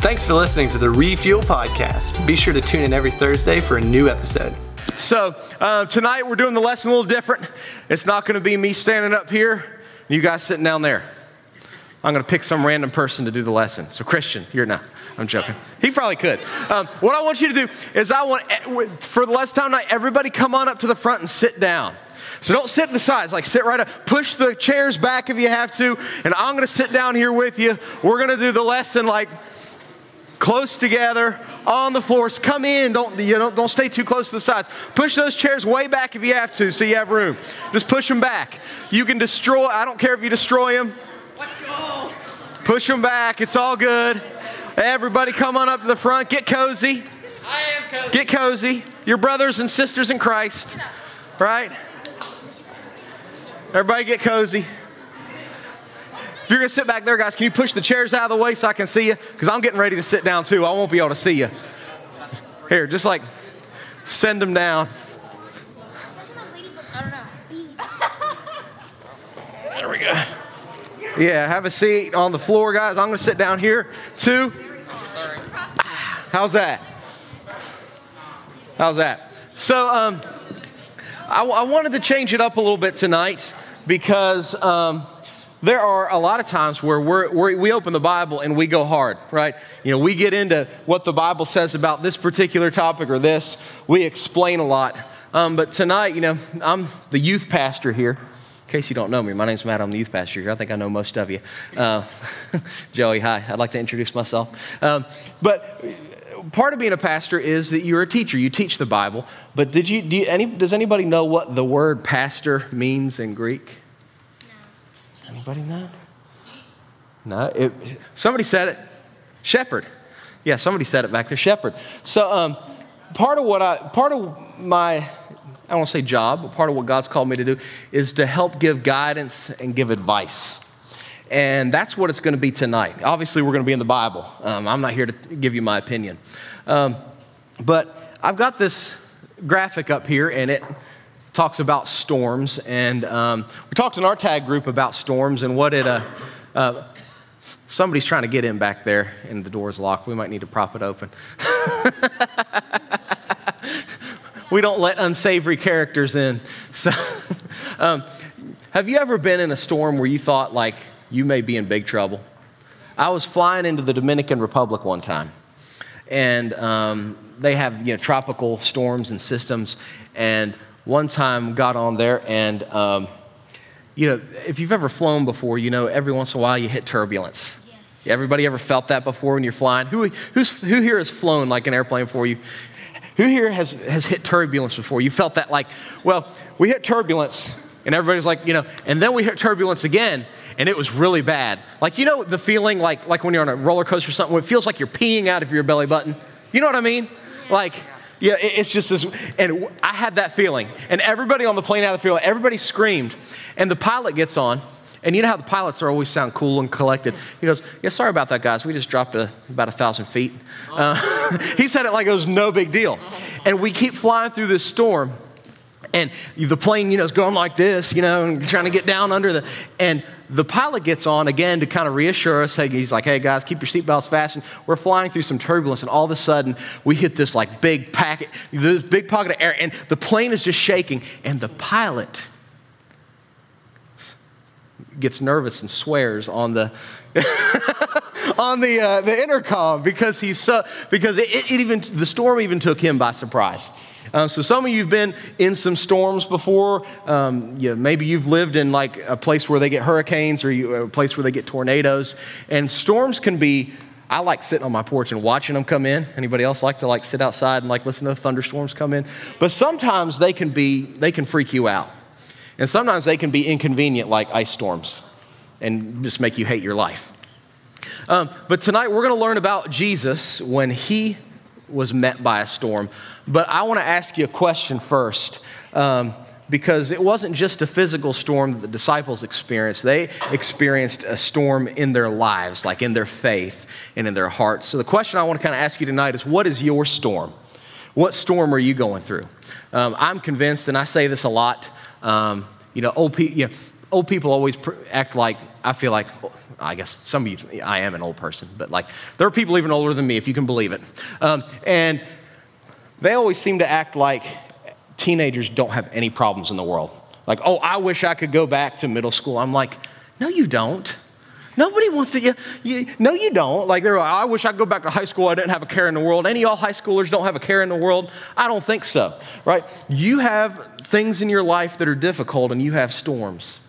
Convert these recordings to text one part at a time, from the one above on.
Thanks for listening to the Refuel Podcast. Be sure to tune in every Thursday for a new episode. So, uh, tonight we're doing the lesson a little different. It's not going to be me standing up here and you guys sitting down there. I'm going to pick some random person to do the lesson. So, Christian, you're not. I'm joking. He probably could. Um, what I want you to do is, I want, eh, for the last time tonight, everybody come on up to the front and sit down. So don't sit to the sides, like sit right up. Push the chairs back if you have to. And I'm going to sit down here with you. We're going to do the lesson like close together on the floors. Come in. Don't, you know, don't stay too close to the sides. Push those chairs way back if you have to so you have room. Just push them back. You can destroy, I don't care if you destroy them. Let's go. Push them back. It's all good. Everybody come on up to the front. Get cozy. I am cozy. Get cozy. Your brothers and sisters in Christ. Right? Everybody get cozy. If you're gonna sit back there, guys, can you push the chairs out of the way so I can see you? Because I'm getting ready to sit down too. I won't be able to see you. Here, just like send them down. There we go. Yeah, have a seat on the floor, guys. I'm gonna sit down here too. How's that? How's that? So, um, I, I wanted to change it up a little bit tonight because um, there are a lot of times where we're, we open the Bible and we go hard, right? You know, we get into what the Bible says about this particular topic or this. We explain a lot. Um, but tonight, you know, I'm the youth pastor here. In case you don't know me, my name's Matt. I'm the youth pastor here. I think I know most of you. Uh, Joey, hi. I'd like to introduce myself. Um, but part of being a pastor is that you're a teacher. You teach the Bible. But did you, do you any, does anybody know what the word pastor means in Greek? Anybody know? No. It, somebody said it. Shepherd. Yeah, somebody said it back there. Shepherd. So um, part of what I, part of my, I don't want to say job, but part of what God's called me to do is to help give guidance and give advice. And that's what it's going to be tonight. Obviously, we're going to be in the Bible. Um, I'm not here to give you my opinion. Um, but I've got this graphic up here, and it talks about storms. And um, we talked in our tag group about storms and what it, uh, uh, somebody's trying to get in back there and the door's locked. We might need to prop it open. we don't let unsavory characters in. So, um, have you ever been in a storm where you thought, like, you may be in big trouble? I was flying into the Dominican Republic one time, and um, they have you know, tropical storms and systems. And one time got on there and um, you know if you've ever flown before you know every once in a while you hit turbulence. Yes. everybody ever felt that before when you're flying? Who, who's, who here has flown like an airplane before? You who here has, has hit turbulence before? You felt that like well we hit turbulence and everybody's like you know and then we hit turbulence again and it was really bad. Like you know the feeling like like when you're on a roller coaster or something it feels like you're peeing out of your belly button? You know what i mean? Like yeah, it's just this, and I had that feeling. And everybody on the plane had the feeling. Everybody screamed. And the pilot gets on, and you know how the pilots are always sound cool and collected. He goes, "Yeah, sorry about that, guys. We just dropped a, about a thousand feet." Uh, he said it like it was no big deal. And we keep flying through this storm, and the plane, you know, is going like this, you know, and trying to get down under the, and the pilot gets on again to kind of reassure us. Hey, he's like, hey guys, keep your seatbelts fastened. We're flying through some turbulence, and all of a sudden we hit this like big packet, this big pocket of air, and the plane is just shaking. And the pilot gets nervous and swears on the on the uh, the intercom because he's so because it, it, even the storm even took him by surprise. Um, so some of you've been in some storms before. Um, yeah, maybe you've lived in like a place where they get hurricanes or you, a place where they get tornadoes. And storms can be. I like sitting on my porch and watching them come in. Anybody else like to like sit outside and like listen to the thunderstorms come in? But sometimes they can be they can freak you out, and sometimes they can be inconvenient like ice storms, and just make you hate your life. Um, but tonight we're going to learn about Jesus when he was met by a storm. But I want to ask you a question first. Um, because it wasn't just a physical storm that the disciples experienced. They experienced a storm in their lives, like in their faith and in their hearts. So, the question I want to kind of ask you tonight is what is your storm? What storm are you going through? Um, I'm convinced, and I say this a lot, um, you know, old people, you know, old people always pr- act like, I feel like, I guess some of you, I am an old person, but like, there are people even older than me, if you can believe it. Um, and they always seem to act like teenagers don't have any problems in the world. Like, oh, I wish I could go back to middle school. I'm like, no, you don't. Nobody wants to, you, you, no, you don't. Like, they're like, I wish I could go back to high school. I didn't have a care in the world. Any of y'all high schoolers don't have a care in the world? I don't think so, right? You have things in your life that are difficult and you have storms.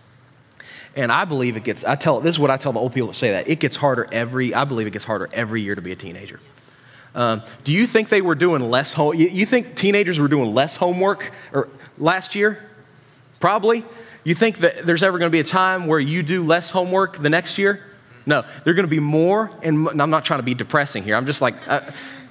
And I believe it gets, I tell, this is what I tell the old people that say that. It gets harder every, I believe it gets harder every year to be a teenager. Um, do you think they were doing less home, you, you think teenagers were doing less homework or last year? Probably. You think that there's ever going to be a time where you do less homework the next year? No, they're going to be more, and I'm not trying to be depressing here. I'm just like, uh,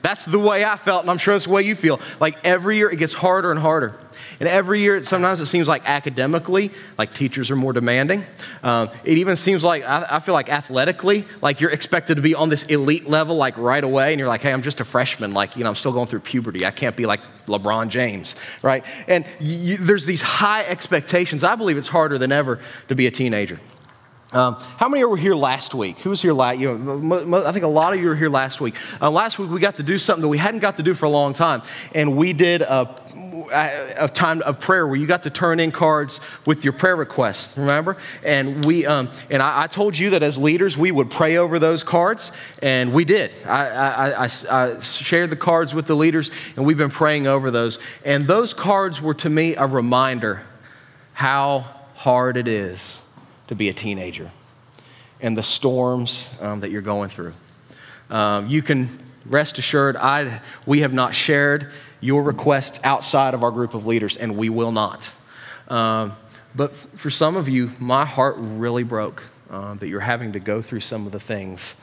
that's the way I felt, and I'm sure that's the way you feel. Like every year it gets harder and harder. And every year, sometimes it seems like academically, like teachers are more demanding. Um, it even seems like, I, I, feel like athletically, like you're expected to be on this elite level, like right away. And you're like, hey, I'm just a freshman. Like, you know, I'm still going through puberty. I can't be like LeBron James, right? And you, there's these high expectations. I believe it's harder than ever to be a teenager. Um, how many were here last week? Who was here last? You know, I think a lot of you were here last week. Uh, last week we got to do something that we hadn't got to do for a long time, and we did a, a, time of prayer where you got to turn in cards with your prayer requests. Remember? And we um, and I, I, told you that as leaders we would pray over those cards, and we did. I, I, I shared the cards with the leaders, and we've been praying over those. And those cards were to me a reminder how hard it is to be a teenager and the storms um, that you're going through. Um, you can rest assured, I, we have not shared your requests outside of our group of leaders, and we will not. Um, but for some of you, my heart really broke uh, that you're having to go through some of the things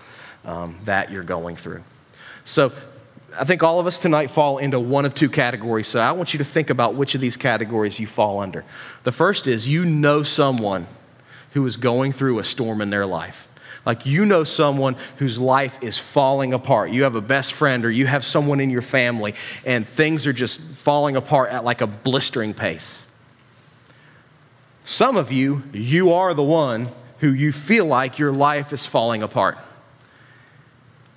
um, that you're going through. So I think all of us tonight fall into one of two categories. So I want you to think about which of these categories you fall under. The first is you know someone who is going through a storm in their life. Like you know someone whose life is falling apart. You have a best friend or you have someone in your family and things are just falling apart at like a blistering pace. Some of you, you are the one who you feel like your life is falling apart.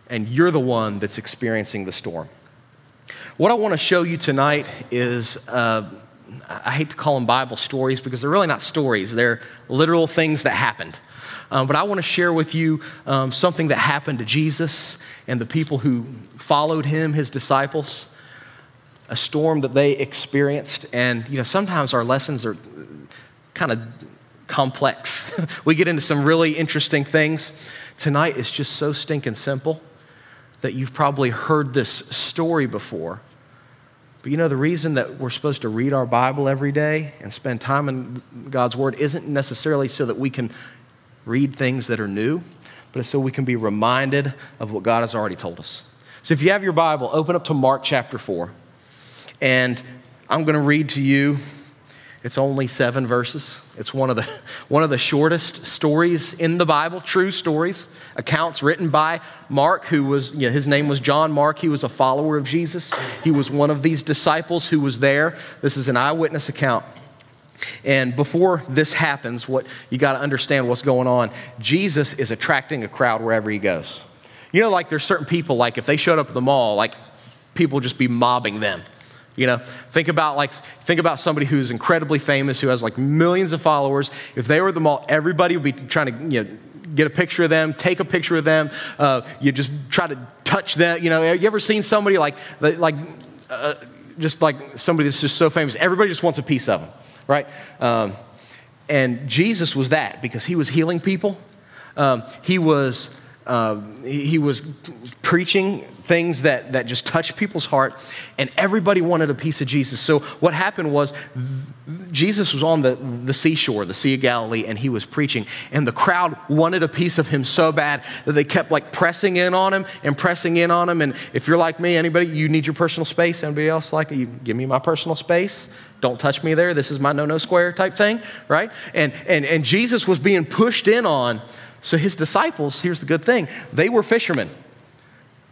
And you're the one that's experiencing the storm. What I want to show you tonight is uh, I hate to call them Bible stories because they're really not stories, they're literal things that happened. Um, but I want to share with you um, something that happened to Jesus and the people who followed him, his disciples, a storm that they experienced. And, you know, sometimes our lessons are kind of complex. we get into some really interesting things. Tonight is just so stinking simple that you've probably heard this story before but you know, the reason that we're supposed to read our Bible every day and spend time in God's Word isn't necessarily so that we can read things that are new, but it's so we can be reminded of what God has already told us. So if you have your Bible, open up to Mark chapter 4. And I'm going to read to you it's only seven verses. It's one of the, one of the shortest stories in the Bible, true stories, accounts written by Mark, who was, you know, his name was John Mark. He was a follower of Jesus. He was one of these disciples who was there. This is an eyewitness account. And before this happens, what you got to understand what's going on. Jesus is attracting a crowd wherever he goes. You know, like there's certain people, like if they showed up at the mall, like people just be mobbing them. You know, think about like think about somebody who's incredibly famous, who has like millions of followers. If they were at the mall, everybody would be trying to you know, get a picture of them, take a picture of them. Uh, you just try to touch them. You know, have you ever seen somebody like like uh, just like somebody that's just so famous? Everybody just wants a piece of them, right? Um, and Jesus was that because he was healing people. Um, he was uh, he was preaching things that, that just touched people's heart, and everybody wanted a piece of Jesus. So, what happened was Jesus was on the, the seashore, the Sea of Galilee, and he was preaching, and the crowd wanted a piece of him so bad that they kept like pressing in on him and pressing in on him. And if you're like me, anybody, you need your personal space. Anybody else like you give me my personal space? Don't touch me there. This is my no no square type thing, right? And, and, and Jesus was being pushed in on. So his disciples, here's the good thing, they were fishermen.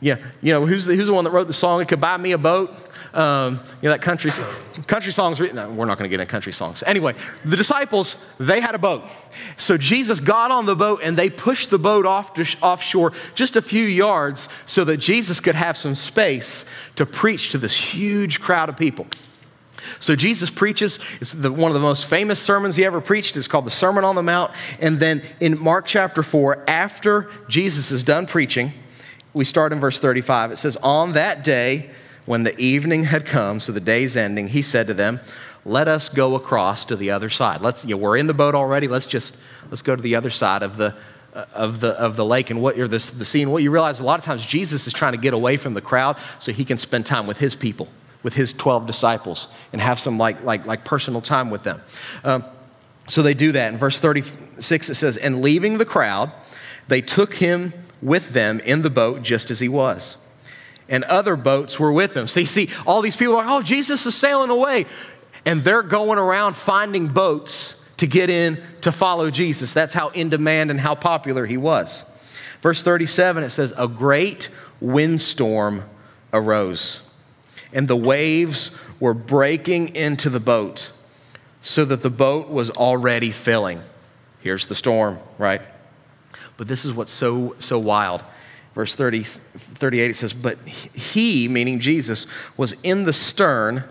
Yeah, you know, who's the, who's the one that wrote the song, It Could Buy Me a Boat? Um, you know, that country, country songs. No, we're not going to get into country songs. Anyway, the disciples, they had a boat. So Jesus got on the boat and they pushed the boat off to, offshore just a few yards so that Jesus could have some space to preach to this huge crowd of people. So Jesus preaches. It's the, one of the most famous sermons he ever preached. It's called the Sermon on the Mount. And then in Mark chapter 4, after Jesus is done preaching, we start in verse 35. It says, On that day, when the evening had come, so the day's ending, he said to them, Let us go across to the other side. Let's, you know, we're in the boat already. Let's just let's go to the other side of the, uh, of the, of the lake. And what you're the, the scene, what you realize a lot of times Jesus is trying to get away from the crowd so he can spend time with his people, with his 12 disciples, and have some like, like, like personal time with them. Um, so they do that. In verse 36, it says, And leaving the crowd, they took him with them in the boat just as he was and other boats were with him. So you see, all these people are like, oh, Jesus is sailing away. And they're going around finding boats to get in to follow Jesus. That's how in demand and how popular he was. Verse 37, it says, A great windstorm arose, and the waves were breaking into the boat, so that the boat was already filling. Here's the storm, right? But this is what's so, so wild verse 30, 38, it says, But he, meaning Jesus, was in the stern,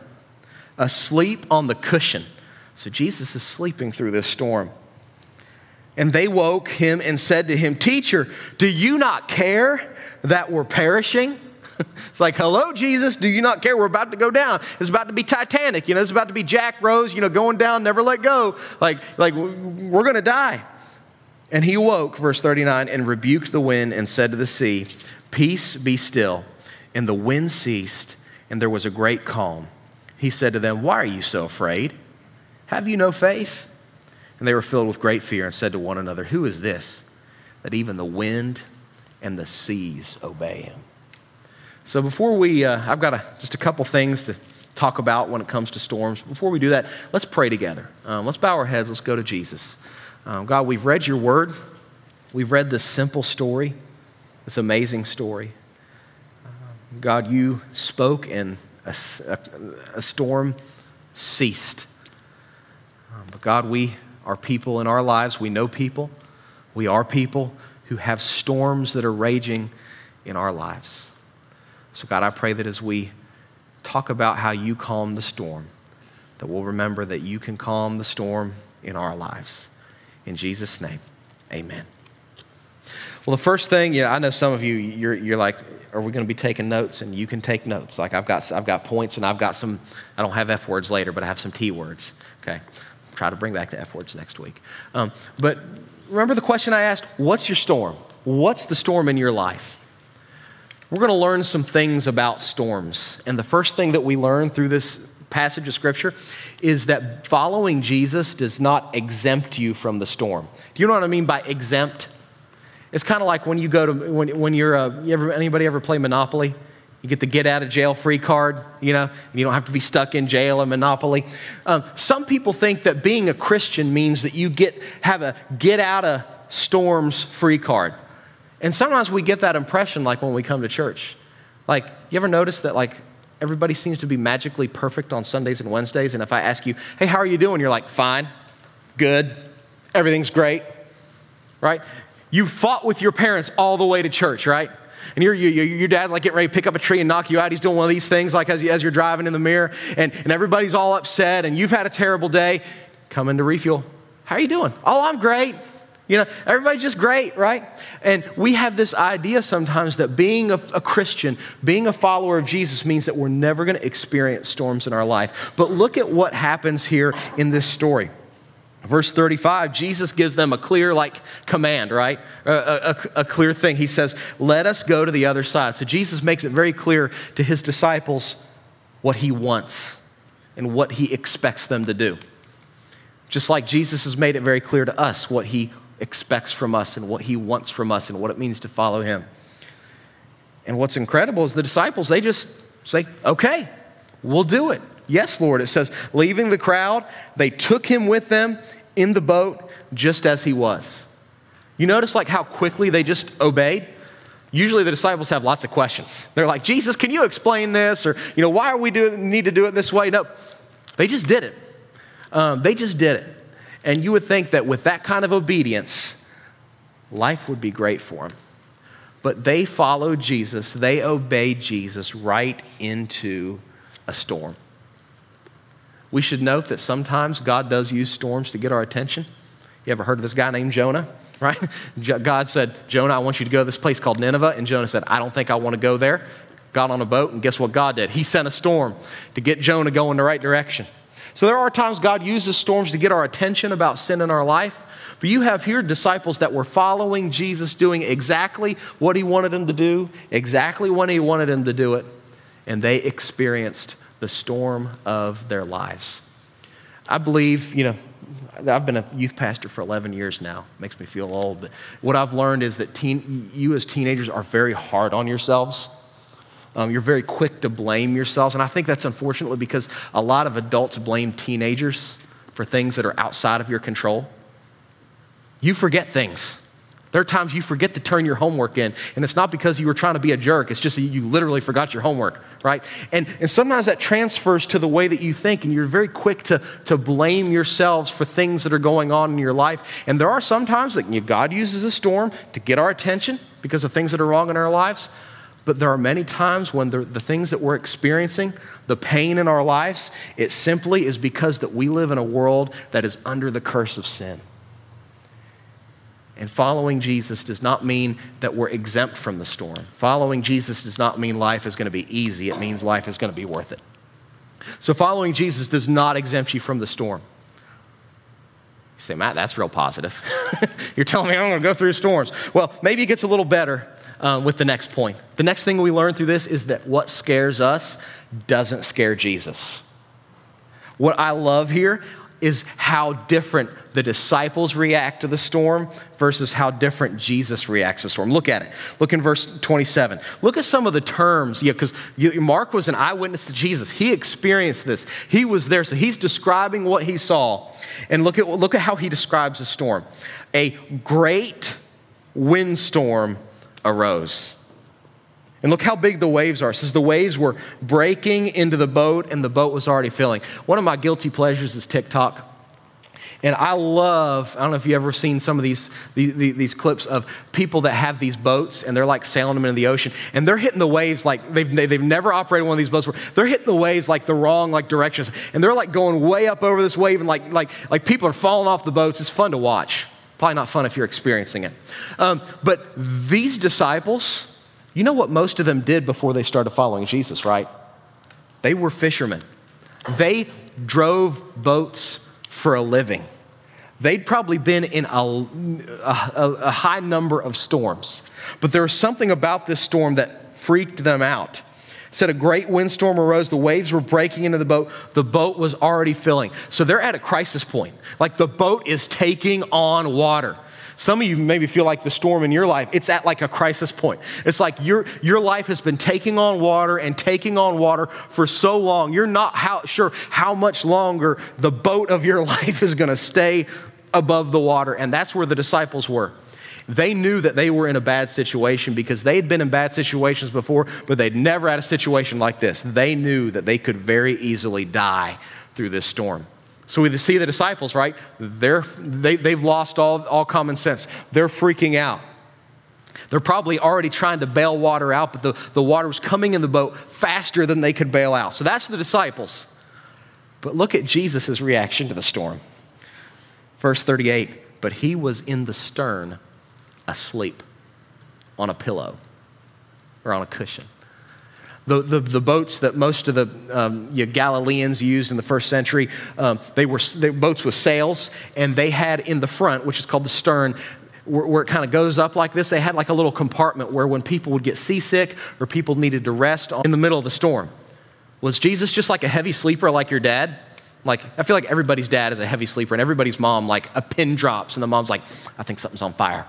asleep on the cushion. So Jesus is sleeping through this storm. And they woke him and said to him, Teacher, do you not care that we're perishing? it's like, hello, Jesus, do you not care? We're about to go down. It's about to be Titanic. You know, it's about to be Jack Rose, you know, going down, never let go. Like, like we're going to die. And he awoke, verse 39, and rebuked the wind and said to the sea, Peace, be still. And the wind ceased, and there was a great calm. He said to them, Why are you so afraid? Have you no faith? And they were filled with great fear and said to one another, Who is this that even the wind and the seas obey him? So before we, uh, I've got a, just a couple things to talk about when it comes to storms. Before we do that, let's pray together. Um, let's bow our heads. Let's go to Jesus. Um, God, we've read your word. We've read this simple story, this amazing story. Um, God, you spoke and a, a, a storm ceased. Um, but God, we are people in our lives. We know people. We are people who have storms that are raging in our lives. So, God, I pray that as we talk about how you calm the storm, that we'll remember that you can calm the storm in our lives. In Jesus' name, amen. Well, the first thing, yeah, I know some of you, you're, you're like, are we going to be taking notes? And you can take notes. Like I've got, I've got points and I've got some, I don't have F words later, but I have some T words. Okay. Try to bring back the F words next week. Um, but remember the question I asked? What's your storm? What's the storm in your life? We're going to learn some things about storms. And the first thing that we learn through this passage of Scripture is that following Jesus does not exempt you from the storm. Do you know what I mean by exempt? It's kind of like when you go to, when, when you're, uh, you ever, anybody ever play Monopoly? You get the get out of jail free card, you know, you don't have to be stuck in jail in Monopoly. Um, some people think that being a Christian means that you get, have a get out of storms free card. And sometimes we get that impression like when we come to church. Like, you ever notice that like everybody seems to be magically perfect on Sundays and Wednesdays. And if I ask you, hey, how are you doing? You're like, fine, good, everything's great, right? You fought with your parents all the way to church, right? And you, your dad's like getting ready to pick up a tree and knock you out. He's doing one of these things like as, as you're driving in the mirror, and, and everybody's all upset, and you've had a terrible day. Come in to refuel. How are you doing? Oh, I'm great. You know, everybody's just great, right? And we have this idea sometimes that being a, a, Christian, being a follower of Jesus means that we're never going to experience storms in our life. But look at what happens here in this story. Verse 35, Jesus gives them a clear, like, command, right? A, a, a clear thing. He says, Let us go to the other side. So Jesus makes it very clear to his disciples what he wants and what he expects them to do. Just like Jesus has made it very clear to us what he expects from us and what he wants from us and what it means to follow him. And what's incredible is the disciples, they just say, okay, we'll do it. Yes, Lord. It says, leaving the crowd, they took him with them in the boat just as he was. You notice like how quickly they just obeyed? Usually the disciples have lots of questions. They're like, Jesus, can you explain this? Or, you know, why are we doing, need to do it this way? No, they just did it. Um, they just did it. And you would think that with that kind of obedience, life would be great for them. But they followed Jesus, they obeyed Jesus right into a storm. We should note that sometimes God does use storms to get our attention. You ever heard of this guy named Jonah? Right? God said, Jonah, I want you to go to this place called Nineveh. And Jonah said, I don't think I want to go there. Got on a boat, and guess what God did? He sent a storm to get Jonah going the right direction. So there are times God uses storms to get our attention about sin in our life. But you have here disciples that were following Jesus, doing exactly what he wanted them to do, exactly when he wanted them to do it, and they experienced the storm of their lives. I believe, you know, I've been a youth pastor for 11 years now. Makes me feel old. But what I've learned is that teen, you as teenagers are very hard on yourselves. Um, you're very quick to blame yourselves. And I think that's unfortunately because a lot of adults blame teenagers for things that are outside of your control. You forget things. There are times you forget to turn your homework in, and it's not because you were trying to be a jerk, it's just that you literally forgot your homework, right? And, and sometimes that transfers to the way that you think, and you're very quick to, to blame yourselves for things that are going on in your life. And there are sometimes that God uses a storm to get our attention because of things that are wrong in our lives. But there are many times when the, the things that we're experiencing, the pain in our lives, it simply is because that we live in a world that is under the curse of sin. And following Jesus does not mean that we're exempt from the storm. Following Jesus does not mean life is going to be easy, it means life is going to be worth it. So, following Jesus does not exempt you from the storm. You say, Matt, that's real positive. You're telling me I'm going to go through storms. Well, maybe it gets a little better uh, with the next point. The next thing we learn through this is that what scares us doesn't scare Jesus. What I love here is how different the disciples react to the storm versus how different Jesus reacts to the storm. Look at it. Look in verse 27. Look at some of the terms, yeah, because Mark was an eyewitness to Jesus. He experienced this. He was there, so he's describing what he saw. And look at, look at how he describes the storm. A great windstorm arose. And look how big the waves are. It says the waves were breaking into the boat and the boat was already filling. One of my guilty pleasures is TikTok. And I love, I don't know if you've ever seen some of these, these, these, clips of people that have these boats and they're like sailing them into the ocean and they're hitting the waves like they've, they've never operated one of these boats before. They're hitting the waves like the wrong like directions and they're like going way up over this wave and like, like, like people are falling off the boats. It's fun to watch. Probably not fun if you're experiencing it. Um, but these disciples, you know what most of them did before they started following Jesus, right? They were fishermen. They drove boats for a living. They'd probably been in a, a, a, high number of storms. But there was something about this storm that freaked them out. Said a great windstorm arose, the waves were breaking into the boat, the boat was already filling. So they're at a crisis point. Like the boat is taking on water. Some of you maybe feel like the storm in your life, it's at like a crisis point. It's like your, your life has been taking on water and taking on water for so long. You're not how, sure how much longer the boat of your life is going to stay above the water. And that's where the disciples were. They knew that they were in a bad situation because they had been in bad situations before, but they'd never had a situation like this. They knew that they could very easily die through this storm. So we see the disciples, right? They're, they, they've lost all, all common sense. They're freaking out. They're probably already trying to bail water out, but the, the water was coming in the boat faster than they could bail out. So that's the disciples. But look at Jesus' reaction to the storm. Verse 38 But he was in the stern, asleep on a pillow or on a cushion the, the, the, boats that most of the um, Galileans used in the first century, um, they were they, boats with sails, and they had in the front, which is called the stern, where, where it kind of goes up like this, they had like a little compartment where when people would get seasick or people needed to rest in the middle of the storm. Was Jesus just like a heavy sleeper like your dad? Like, I feel like everybody's dad is a heavy sleeper, and everybody's mom, like, a pin drops, and the mom's like, I think something's on fire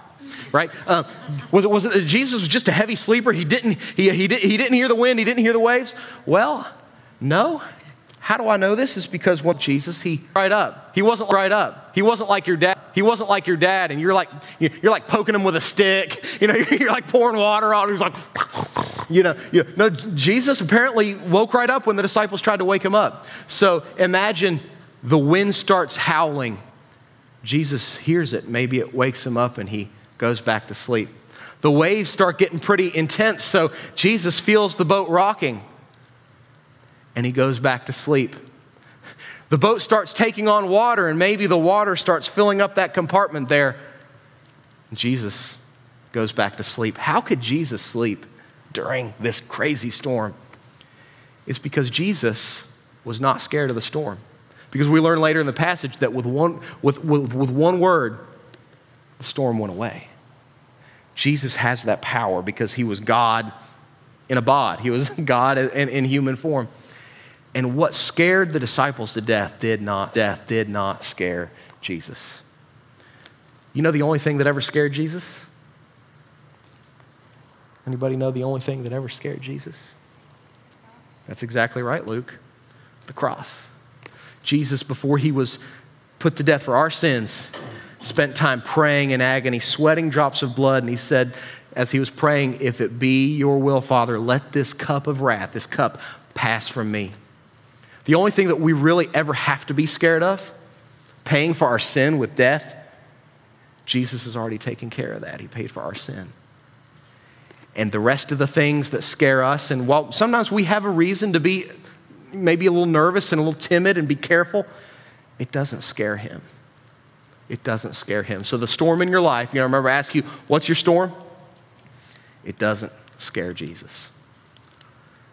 right? Uh, was, it, was it Jesus was just a heavy sleeper? He didn't, he, he, did, he didn't hear the wind, he didn't hear the waves? Well, no. How do I know this? Is because when Jesus, he right up. he wasn't right up. He wasn't like your dad. He wasn't like your dad, and you're like, you're like poking him with a stick. You know, you're like pouring water on. He's like, you know, you know, no, Jesus apparently woke right up when the disciples tried to wake him up. So imagine the wind starts howling. Jesus hears it. Maybe it wakes him up and he goes back to sleep. The waves start getting pretty intense, so Jesus feels the boat rocking and he goes back to sleep. The boat starts taking on water, and maybe the water starts filling up that compartment there. Jesus goes back to sleep. How could Jesus sleep during this crazy storm? It's because Jesus was not scared of the storm. Because we learn later in the passage that with one, with, with, with one word, the storm went away. Jesus has that power because he was God in a bod, he was God in, in human form. And what scared the disciples to death did not, death did not scare Jesus. You know the only thing that ever scared Jesus? Anybody know the only thing that ever scared Jesus? That's exactly right, Luke. The cross. Jesus, before he was put to death for our sins, spent time praying in agony, sweating drops of blood, and he said, as he was praying, If it be your will, Father, let this cup of wrath, this cup, pass from me. The only thing that we really ever have to be scared of, paying for our sin with death, Jesus has already taken care of that. He paid for our sin. And the rest of the things that scare us, and while sometimes we have a reason to be maybe a little nervous and a little timid and be careful, it doesn't scare him. It doesn't scare him. So the storm in your life, you know, remember I ask you, what's your storm? It doesn't scare Jesus.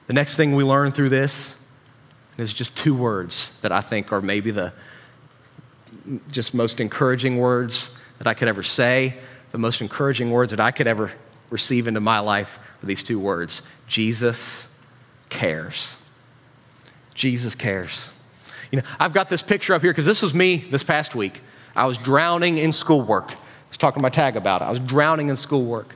The next thing we learn through this is just two words that I think are maybe the just most encouraging words that I could ever say, the most encouraging words that I could ever receive into my life are these two words Jesus cares. Jesus cares. You know, I've got this picture up here because this was me this past week. I was drowning in schoolwork. I was talking to my tag about it. I was drowning in schoolwork.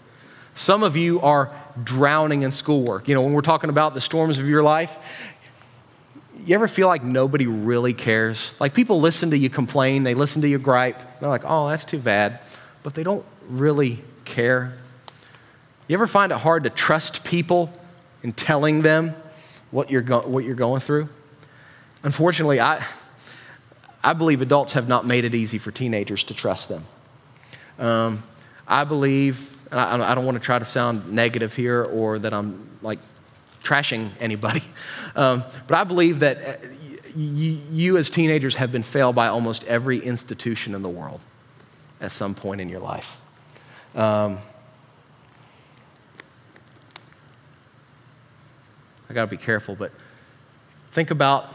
Some of you are drowning in schoolwork. You know, when we're talking about the storms of your life, you ever feel like nobody really cares? Like people listen to you complain, they listen to you gripe. They're like, oh, that's too bad. But they don't really care. You ever find it hard to trust people in telling them what you're, go- what you're going through? Unfortunately, I, I believe adults have not made it easy for teenagers to trust them. Um, I believe, I, I don't want to try to sound negative here or that I'm like trashing anybody. Um, but I believe that uh, you, you, as teenagers, have been failed by almost every institution in the world at some point in your life. Um, I got to be careful, but think about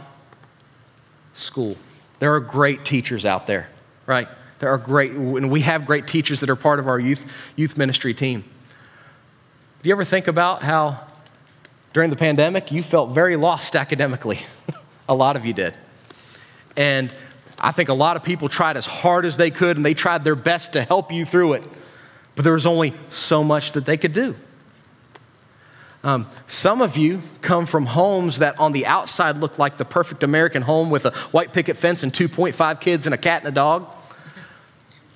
school. There are great teachers out there, right? There are great, and we have great teachers that are part of our youth, youth ministry team. Do you ever think about how during the pandemic, you felt very lost academically. a lot of you did. And I think a lot of people tried as hard as they could and they tried their best to help you through it. But there was only so much that they could do. Um, some of you come from homes that on the outside look like the perfect American home with a white picket fence and 2.5 kids and a cat and a dog.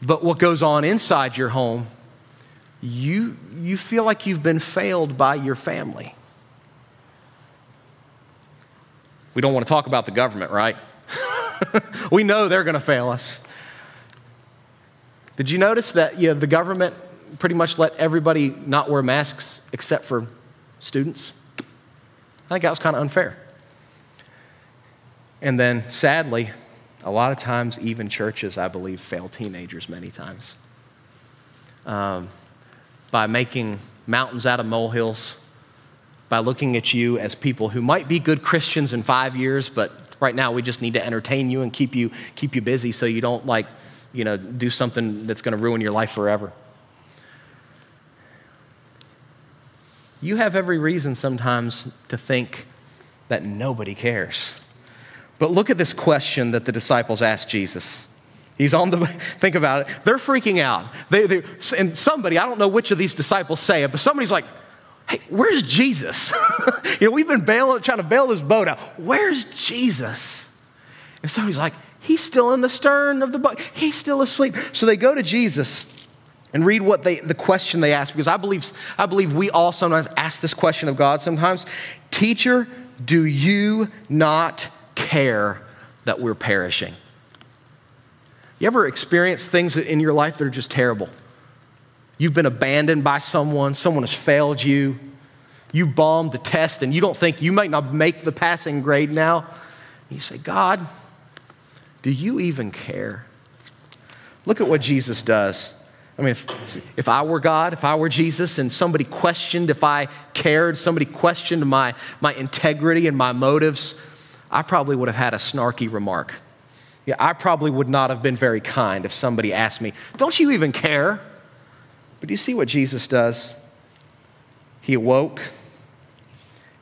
But what goes on inside your home, you, you feel like you've been failed by your family. We don't want to talk about the government, right? we know they're going to fail us. Did you notice that you know, the government pretty much let everybody not wear masks except for students? I think that was kind of unfair. And then, sadly, a lot of times, even churches, I believe, fail teenagers many times um, by making mountains out of molehills by looking at you as people who might be good Christians in five years, but right now we just need to entertain you and keep you, keep you busy so you don't like, you know, do something that's going to ruin your life forever. You have every reason sometimes to think that nobody cares. But look at this question that the disciples asked Jesus. He's on the, think about it. They're freaking out. They, they, and somebody, I don't know which of these disciples say it, but somebody's like, hey, where's Jesus? you know, we've been bailing, trying to bail this boat out. Where's Jesus? And somebody's like, He's still in the stern of the boat. He's still asleep. So they go to Jesus and read what they the question they ask because I believe I believe we all sometimes ask this question of God sometimes. Teacher, do you not care that we're perishing? You ever experience things in your life that are just terrible? You've been abandoned by someone, someone has failed you, you bombed the test, and you don't think you might not make the passing grade now. You say, God, do you even care? Look at what Jesus does. I mean, if, if I were God, if I were Jesus, and somebody questioned if I cared, somebody questioned my, my integrity and my motives, I probably would have had a snarky remark. Yeah, I probably would not have been very kind if somebody asked me, Don't you even care? But do you see what Jesus does? He awoke,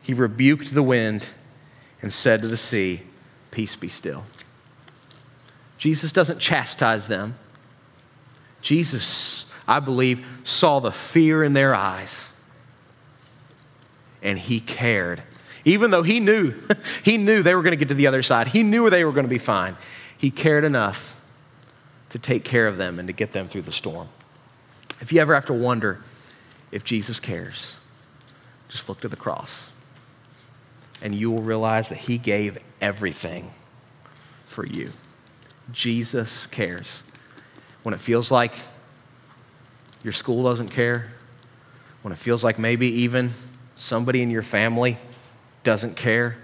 he rebuked the wind, and said to the sea, Peace be still. Jesus doesn't chastise them. Jesus, I believe, saw the fear in their eyes and he cared. Even though he knew, he knew they were going to get to the other side. He knew they were going to be fine. He cared enough to take care of them and to get them through the storm. If you ever have to wonder if Jesus cares, just look to the cross and you will realize that he gave everything for you. Jesus cares. When it feels like your school doesn't care, when it feels like maybe even somebody in your family doesn't care,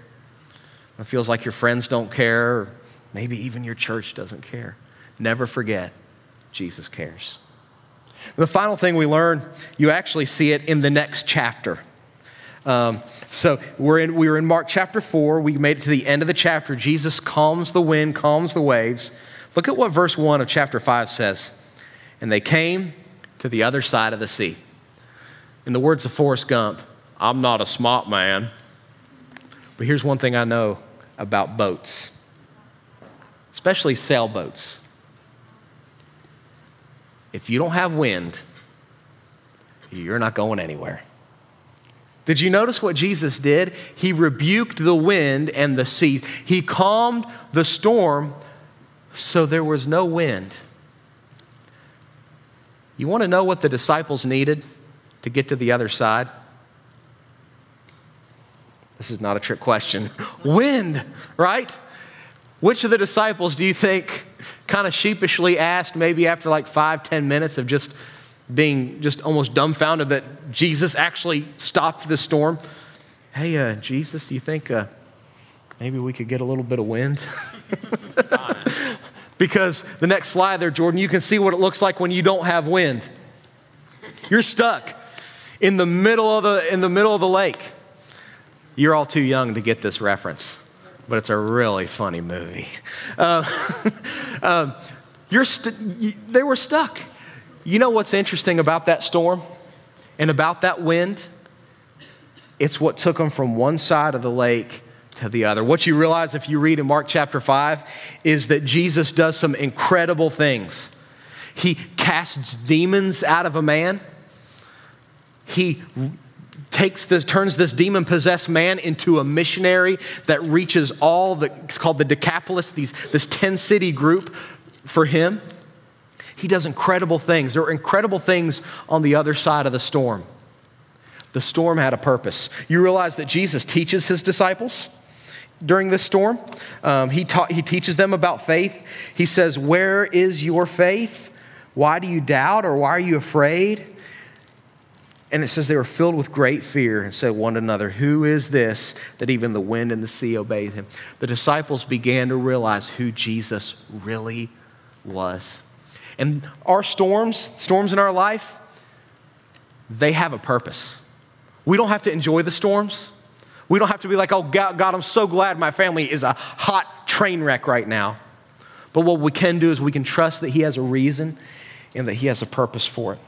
when it feels like your friends don't care, or maybe even your church doesn't care, never forget Jesus cares. The final thing we learn, you actually see it in the next chapter. Um, so we're in, we were in Mark chapter 4. We made it to the end of the chapter. Jesus calms the wind, calms the waves. Look at what verse 1 of chapter 5 says. And they came to the other side of the sea. In the words of Forrest Gump, I'm not a smart man, but here's one thing I know about boats, especially sailboats. If you don't have wind, you're not going anywhere. Did you notice what Jesus did? He rebuked the wind and the sea. He calmed the storm so there was no wind. You want to know what the disciples needed to get to the other side? This is not a trick question. Wind, right? Which of the disciples do you think kind of sheepishly asked, maybe after like five, ten minutes of just being just almost dumbfounded that Jesus actually stopped the storm. Hey, uh, Jesus, do you think uh, maybe we could get a little bit of wind? because the next slide there, Jordan, you can see what it looks like when you don't have wind. You're stuck in the middle of the, in the, middle of the lake. You're all too young to get this reference, but it's a really funny movie. Uh, um, you're st- you, they were stuck. You know what's interesting about that storm and about that wind? It's what took them from one side of the lake to the other. What you realize if you read in Mark chapter 5 is that Jesus does some incredible things. He casts demons out of a man. He takes this turns this demon possessed man into a missionary that reaches all the it's called the Decapolis, these, this 10 city group for him. He does incredible things. There are incredible things on the other side of the storm. The storm had a purpose. You realize that Jesus teaches his disciples during this storm. Um, he, ta- he teaches them about faith. He says, Where is your faith? Why do you doubt or why are you afraid? And it says they were filled with great fear and said one to another, Who is this that even the wind and the sea obey him? The disciples began to realize who Jesus really was. And our storms, storms in our life, they have a purpose. We don't have to enjoy the storms. We don't have to be like, oh, God, God, I'm so glad my family is a hot train wreck right now. But what we can do is we can trust that He has a reason and that He has a purpose for it.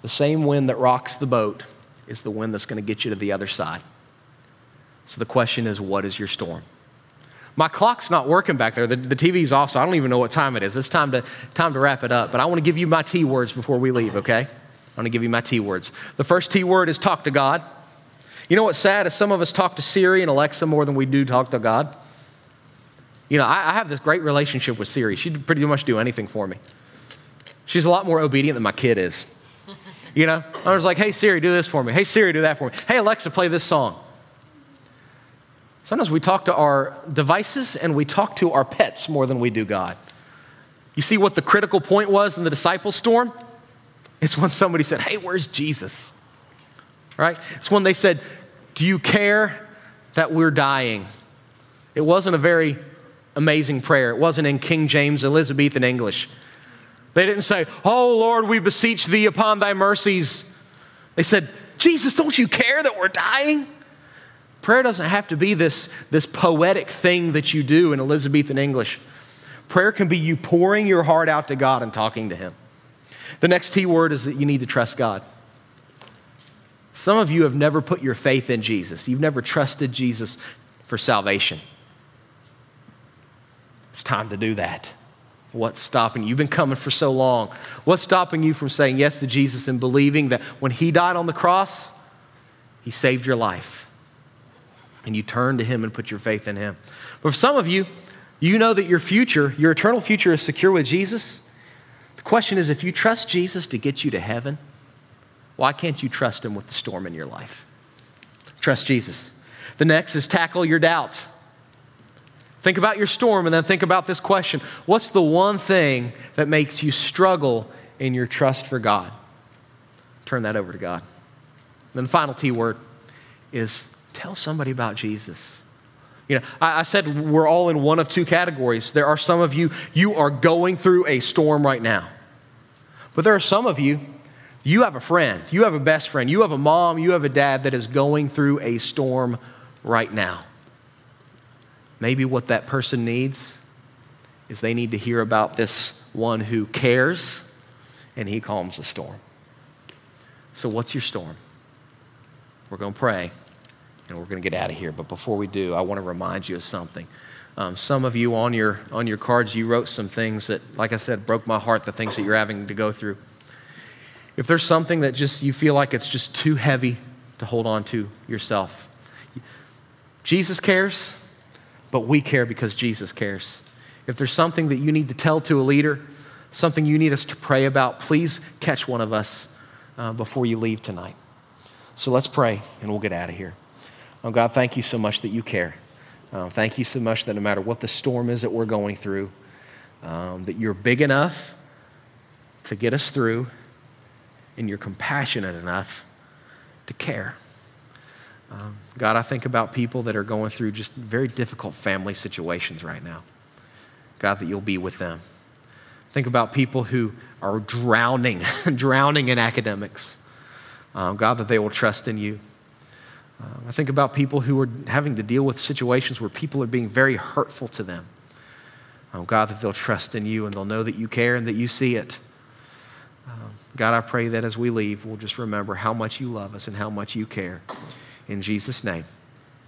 The same wind that rocks the boat is the wind that's going to get you to the other side. So the question is, what is your storm? My clock's not working back there. The, the TV's off, so I don't even know what time it is. It's time to, time to wrap it up. But I want to give you my T words before we leave, okay? I want to give you my T words. The first T word is talk to God. You know what's sad is some of us talk to Siri and Alexa more than we do talk to God. You know, I, I have this great relationship with Siri. She'd pretty much do anything for me. She's a lot more obedient than my kid is. You know, I was like, hey, Siri, do this for me. Hey, Siri, do that for me. Hey, Alexa, play this song. Sometimes we talk to our devices and we talk to our pets more than we do God. You see what the critical point was in the disciple storm? It's when somebody said, Hey, where's Jesus? Right? It's when they said, Do you care that we're dying? It wasn't a very amazing prayer. It wasn't in King James Elizabethan English. They didn't say, Oh Lord, we beseech thee upon thy mercies. They said, Jesus, don't you care that we're dying? Prayer doesn't have to be this, this poetic thing that you do in Elizabethan English. Prayer can be you pouring your heart out to God and talking to Him. The next T word is that you need to trust God. Some of you have never put your faith in Jesus, you've never trusted Jesus for salvation. It's time to do that. What's stopping you? You've been coming for so long. What's stopping you from saying yes to Jesus and believing that when He died on the cross, He saved your life? And you turn to Him and put your faith in Him. But for some of you, you know that your future, your eternal future, is secure with Jesus. Question is if you trust Jesus to get you to heaven, why can't you trust Him with the storm in your life? Trust Jesus. The next is tackle your doubts. Think about your storm and then think about this question What's the one thing that makes you struggle in your trust for God? Turn that over to God. then the final T word is tell somebody about Jesus. You know, I, I, said we're all in one of two categories. There are some of you, you are going through a storm right now. But there are some of you, you have a friend, you have a best friend, you have a mom, you have a dad that is going through a storm right now. Maybe what that person needs is they need to hear about this one who cares and he calms the storm. So, what's your storm? We're going to pray and we're going to get out of here. But before we do, I want to remind you of something. Um, some of you on your, on your cards, you wrote some things that, like I said, broke my heart, the things that you're having to go through. If there's something that just you feel like it's just too heavy to hold on to yourself, Jesus cares, but we care because Jesus cares. If there's something that you need to tell to a leader, something you need us to pray about, please catch one of us uh, before you leave tonight. So let's pray and we'll get out of here. Oh, God, thank you so much that you care. Uh, thank you so much that no matter what the storm is that we're going through, um, that you're big enough to get us through and you're compassionate enough to care. Um, God, I think about people that are going through just very difficult family situations right now. God, that you'll be with them. Think about people who are drowning, drowning in academics. Um, God, that they will trust in you. Uh, I think about people who are having to deal with situations where people are being very hurtful to them. Oh, God, that they'll trust in you and they'll know that you care and that you see it. Uh, God, I pray that as we leave, we'll just remember how much you love us and how much you care. In Jesus' name,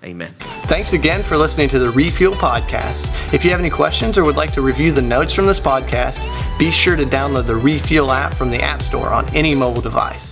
amen. Thanks again for listening to the Refuel Podcast. If you have any questions or would like to review the notes from this podcast, be sure to download the Refuel app from the App Store on any mobile device.